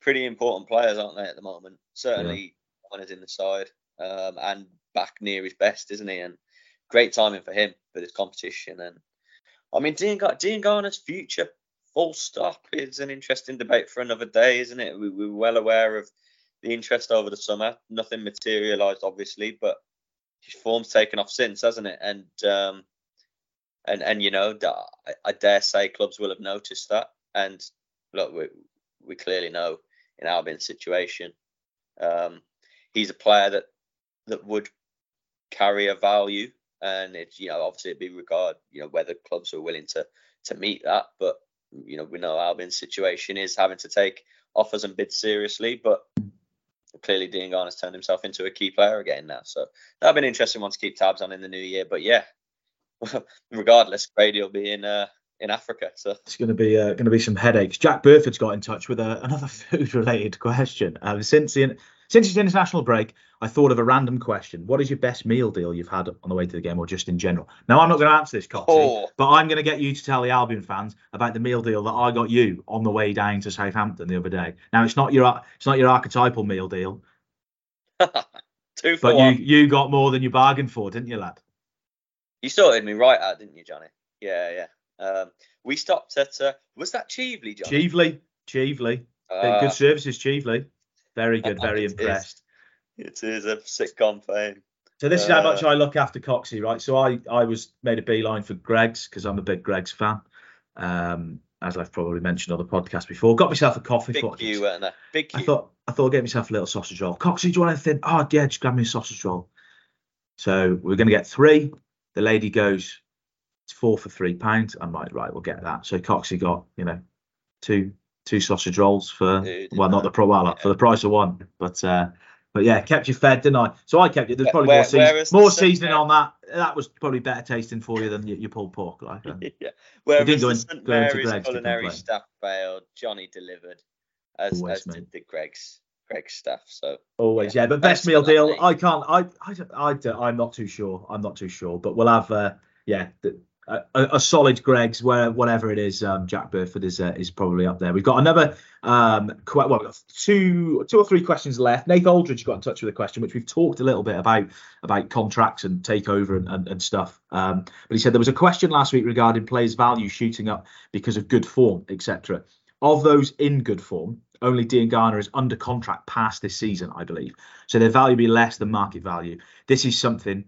pretty important players, aren't they, at the moment? Certainly yeah. one is in the side um, and back near his best, isn't he? And great timing for him for this competition. And I mean, Dean, Diangana's future, full stop, is an interesting debate for another day, isn't it? We, we're well aware of the interest over the summer. Nothing materialised, obviously, but his form's taken off since, hasn't it? And um, and and you know, I, I dare say clubs will have noticed that. And look, we we clearly know in Albion's situation, um, he's a player that that would carry a value, and it's you know obviously it'd be regard you know whether clubs are willing to to meet that, but you know we know Albion's situation is having to take offers and bids seriously, but clearly Diangana's turned himself into a key player again now. So that'll be an interesting one to keep tabs on in the new year. But yeah, (laughs) regardless, Grady will be in uh, in Africa. So it's going to be uh, going to be some headaches. Jack Burford's got in touch with uh, another (laughs) food related question. Um, since the since it's international break, I thought of a random question. What is your best meal deal you've had on the way to the game, or just in general? Now I'm not going to answer this, Coxie, oh. but I'm going to get you to tell the Albion fans about the meal deal that I got you on the way down to Southampton the other day. Now it's not your it's not your archetypal meal deal. (laughs) Two but one. you you got more than you bargained for, didn't you, lad? You sorted me right out, didn't you, Johnny? Yeah, yeah. Um, we stopped at uh, was that Cheveley, John? Cheveley, Cheveley. Uh, good services, Cheveley. Very good, very it impressed. Is, it is a sitcom fame. So this uh, is how much uh, I look after Coxie, right? So I I was made a beeline for Greggs because I'm a big Greggs fan. Um, as I've probably mentioned on the podcast before, got myself a coffee. Big thought, you, weren't there? Big. I thought I thought I'd get myself a little sausage roll. Coxie, do you want anything? Oh yeah, just grab me a sausage roll. So we're going to get three. The lady goes, it's four for three pounds. I'm like, right, we'll get that. So Coxie got, you know, two two sausage rolls for Dude, well, not the pro well, yeah. for the price of one. But uh but yeah, kept you fed, didn't I? So I kept you. There's probably where, more, season, more seasoning on that. That was probably better tasting for you than your, your pulled pork. Like, (laughs) yeah. Whereas the in, St Mary's culinary staff failed, Johnny delivered, as, Always, as did the Greg's Greggs staff. So always, yeah. yeah but best, meal deal, I can't. I, I, I, I'm not too sure. I'm not too sure. But we'll have, uh, yeah. The, a, a, solid Greggs, where whatever it is, um, Jack Burford is uh, is probably up there. We've got another um, qu- well, two two or three questions left. Nate Aldridge got in touch with a question which we've talked a little bit about about contracts and takeover and, and, and stuff. Um, but he said there was a question last week regarding players' value shooting up because of good form, etc. Of those in good form, only Diangana is under contract past this season, I believe. So their value be less than market value. This is something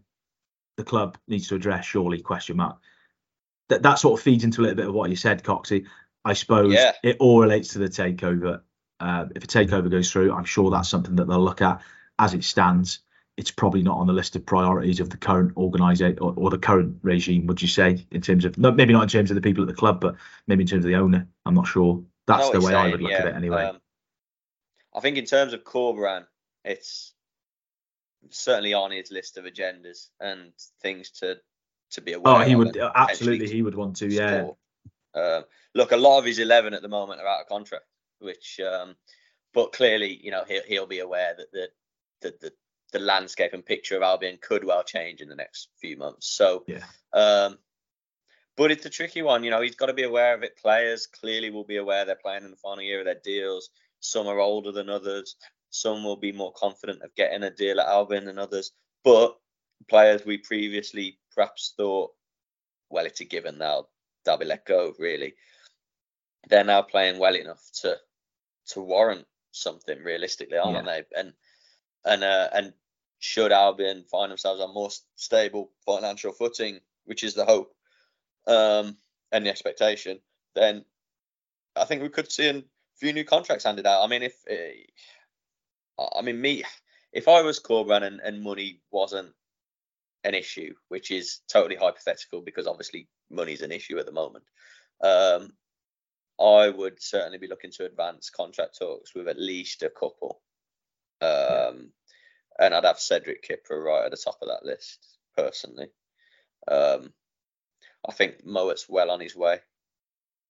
the club needs to address, surely? Question mark that that sort of feeds into a little bit of what you said, Coxie. I suppose yeah. it all relates to the takeover. Uh, if a takeover goes through, I'm sure that's something that they'll look at. As it stands, it's probably not on the list of priorities of the current organisation or, or, the current regime. Would you say, in terms of maybe not in terms of the people at the club, but maybe in terms of the owner? I'm not sure. That's the way saying, I would look yeah. at it anyway. Um, I think in terms of Corberán, it's certainly on his list of agendas and things to to be aware. Oh, he would absolutely. He would want to. Yeah. Um, look, a lot of his eleven at the moment are out of contract, which, um, but clearly, you know, he'll he'll be aware that the the the, the landscape and picture of Albion could well change in the next few months. So, yeah. Um, but it's a tricky one. You know, he's got to be aware of it. Players clearly will be aware they're playing in the final year of their deals. Some are older than others. Some will be more confident of getting a deal at Albion than others. But players we previously perhaps thought, well, it's a given now, they'll be let go, really. They're now playing well enough to to warrant something realistically, aren't yeah. they? And and uh, and should Albion find themselves on more stable financial footing, which is the hope um, and the expectation, then I think we could see a few new contracts handed out. I mean, if uh, I mean me, if I was Corberán and, and money wasn't an issue, which is totally hypothetical because obviously money's an issue at the moment. Um, I would certainly be looking to advance contract talks with at least a couple. Um, and I'd have Cedric Kipré right at the top of that list, personally. Um, I think Mowatt's well on his way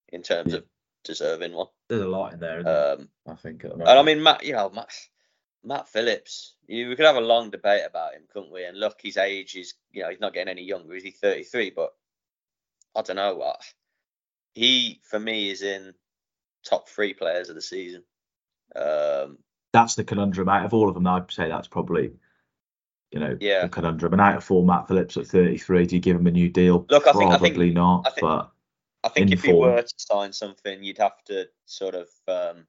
in terms Yeah. of deserving one. There's a lot in there, isn't there? Um, I think. and I mean, Matt, you know, Matt, Matt Phillips, you, we could have a long debate about him, couldn't we? And look, his age is, you know, he's not getting any younger. Is he 33? But I don't know. what. he, for me, is in top three players of the season. Um, that's the conundrum. Out of all of them, I'd say that's probably, you know, Yeah. the conundrum. And out of four, Matt Phillips at 33, do you give him a new deal? Look, I think- I probably think- not. I think- but I think in if he form. were to sign something, you'd have to sort of um,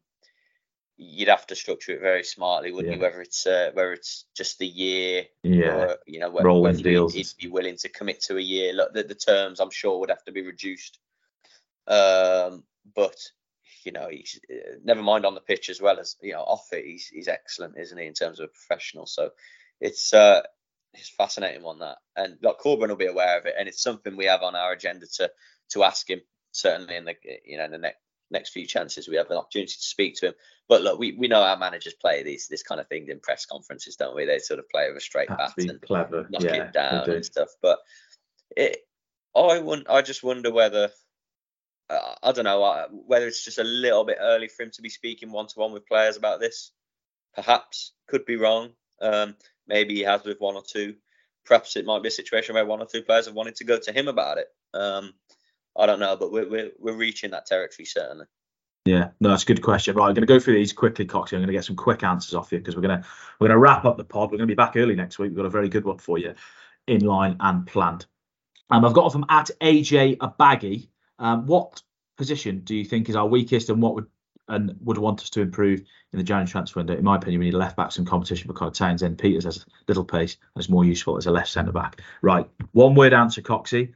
you'd have to structure it very smartly, wouldn't you? Whether it's uh, whether it's just the year, yeah, or you know, whether he'd- deals he'd, be willing to commit to a year. Look, the, the terms I'm sure would have to be reduced. Um, but you know, he's uh, never mind on the pitch as well as you know off it. He's he's excellent, isn't he, in terms of a professional? So it's uh, it's fascinating one that, and like Corberán will be aware of it, and it's something we have on our agenda to to ask him certainly in the you know in the next next few chances we have an opportunity to speak to him. But look, we, we know our managers play these this kind of thing in press conferences, don't we? They sort of play with a straight bat and clever. knock yeah, it down and stuff. But it, I wouldn't. I just wonder whether uh, I don't know uh, whether it's just a little bit early for him to be speaking one to one with players about this. Perhaps could be wrong. Um, maybe he has with one or two. Perhaps it might be a situation where one or two players have wanted to go to him about it. Um, I don't know, but we're we're, we're reaching that territory certainly. Yeah, no, that's a good question. Right, I'm going to go through these quickly, Coxie. I'm going to get some quick answers off you because we're going to we're going to wrap up the pod. We're going to be back early next week. We've got a very good one for you, in line and planned. Um, I've got from at AJ Abaggy. Um, what position do you think is our weakest, and what would and would want us to improve in the January transfer window? In my opinion, we need a left back, some competition for Conor Townsend. Pieters has little pace and is more useful as a left centre back. Right, one word answer, Coxie.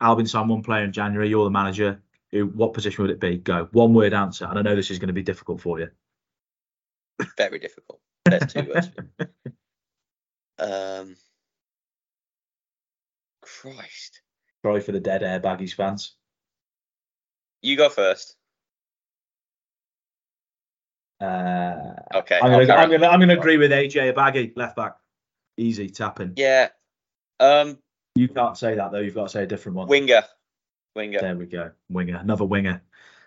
Albion signed one player in January. You're the manager. What position would it be? Go. One word answer. And I know this is going to be difficult for you. Very difficult. There's two words. (laughs) Um, Christ, Sorry for the dead air baggies fans. you go first. Uh, Okay, I'm going to I'm gonna, I'm gonna agree with AJ Baggy, left back. Easy tapping. Yeah. Um, You can't say that though. You've got to say a different one. winger, winger. There we go. Winger, another winger.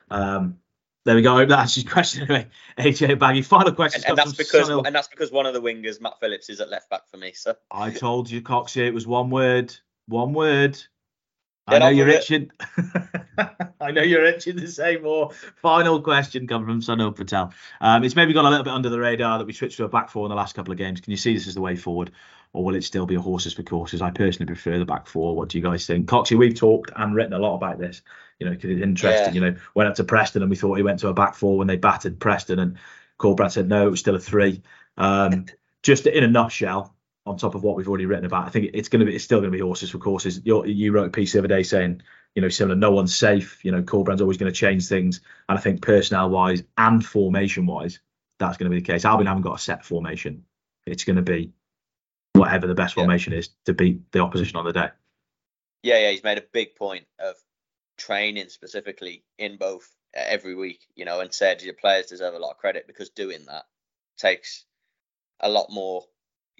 Um, there we go. I hope that answers your question anyway. (laughs) AJ Baggy. Final question. And, and that's because Sunil. and that's because one of the wingers, Matt Phillips, is at left back for me. So I told you, Coxie, it was one word. One word. I know you're itching. (laughs) I know you're itching to say more. Final question coming from Sunil Patel. Um, it's maybe gone a little bit under the radar that we switched to a back four in the last couple of games. Can you see this as the way forward, or will it still be a horses for courses? I personally prefer the back four. What do you guys think? Coxie, we've talked and written a lot about this. You know, because it's interesting. Yeah. You know, went up to Preston and we thought he went to a back four when they battered Preston, and Corberán said no, it was still a three. Um, (laughs) just in a nutshell, on top of what we've already written about. I think it's going to be, it's still going to be horses for courses. You're, you wrote a piece the other day saying, you know, similar, no one's safe. You know, Corberán's always going to change things. And I think personnel wise and formation wise, that's going to be the case. Albion haven't got a set formation. It's going to be whatever the best Yeah. formation is to beat the opposition on the day. yeah, yeah, he's made a big point of training specifically in both uh, every week, you know, and said your players deserve a lot of credit because doing that takes a lot more,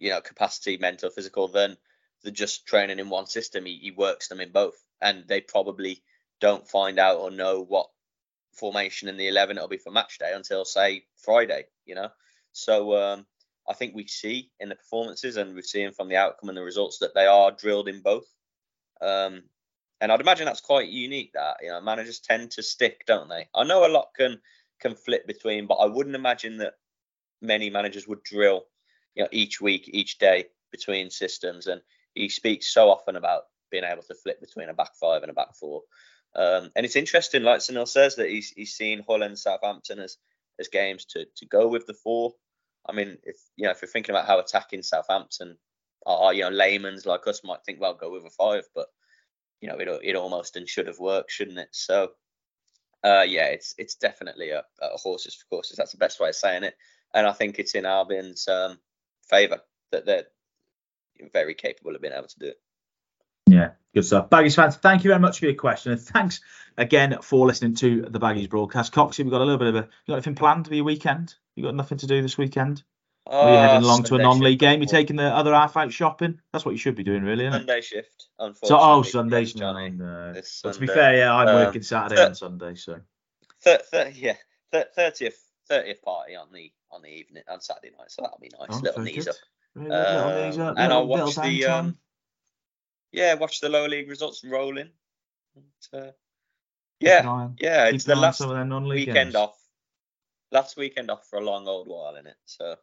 you know, capacity, mental, physical than the just training in one system. He, he works them in both, and they probably don't find out or know what formation in the 11 it'll be for match day until say Friday, you know. So um, I think we see in the performances and we've seen from the outcome and the results that they are drilled in both. Um, and I'd imagine that's quite unique. That you know, managers tend to stick, don't they? I know a lot can can flip between, but I wouldn't imagine that many managers would drill, you know, each week, each day between systems. And he speaks so often about being able to flip between a back five and a back four. Um, and it's interesting, like Sunil says, that he's he's seen Hull and Southampton as as games to to go with the four. I mean, if you know, if you're thinking about how attacking Southampton are, you know, layman's like us might think, well, go with a five, but you know, it it almost and should have worked, shouldn't it? So, uh, yeah, it's it's definitely a, a horses for courses. That's the best way of saying it, and I think it's in Albion's um, favour that they're very capable of being able to do it. Yeah, good stuff. Baggies fans, thank you very much for your question. And thanks again for listening to the Baggies broadcast. Coxie, we've got a little bit of a, you got anything planned for your weekend? You got nothing to do this weekend? Are you heading Oh, along to a non-league game? You're taking the other half out shopping. That's what you should be doing, really, isn't it? Sunday shift. So, oh, Sundays. Johnny. No, this But to be fair, yeah, I'm Um, working Saturday uh, and Sunday, so Thir- thir- yeah, thir- thirtieth thirtieth party on the on the evening on Saturday night, so that'll be nice. Oh, little very knees good. up. Very little Um, knees up, and I'll watch the um, yeah, watch the lower league results rolling. And, uh, yeah, eye on- yeah, it's the last of them weekend games. off. Last weekend off for a long old while in it. So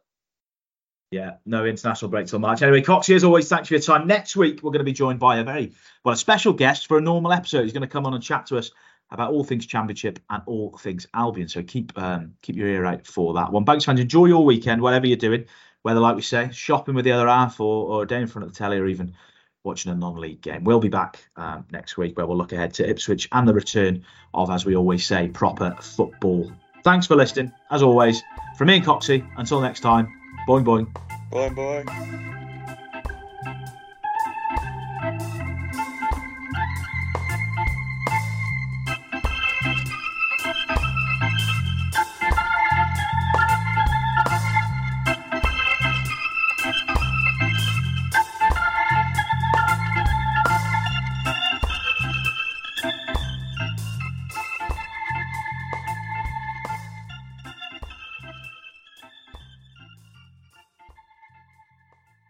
Yeah, no international break till March. Anyway, Coxie, as always, thanks for your time. Next week, we're going to be joined by a very, well, a special guest for a normal episode. He's going to come on and chat to us about all things Championship and all things Albion. So keep um, keep your ear out for that one. Banks fans, enjoy your weekend, whatever you're doing, whether, like we say, shopping with the other half or, or day in front of the telly or even watching a non-league game. We'll be back um, next week where we'll look ahead to Ipswich and the return of, as we always say, proper football. Thanks for listening. As always, from me and Coxie, until next time, boing boing. boy boy.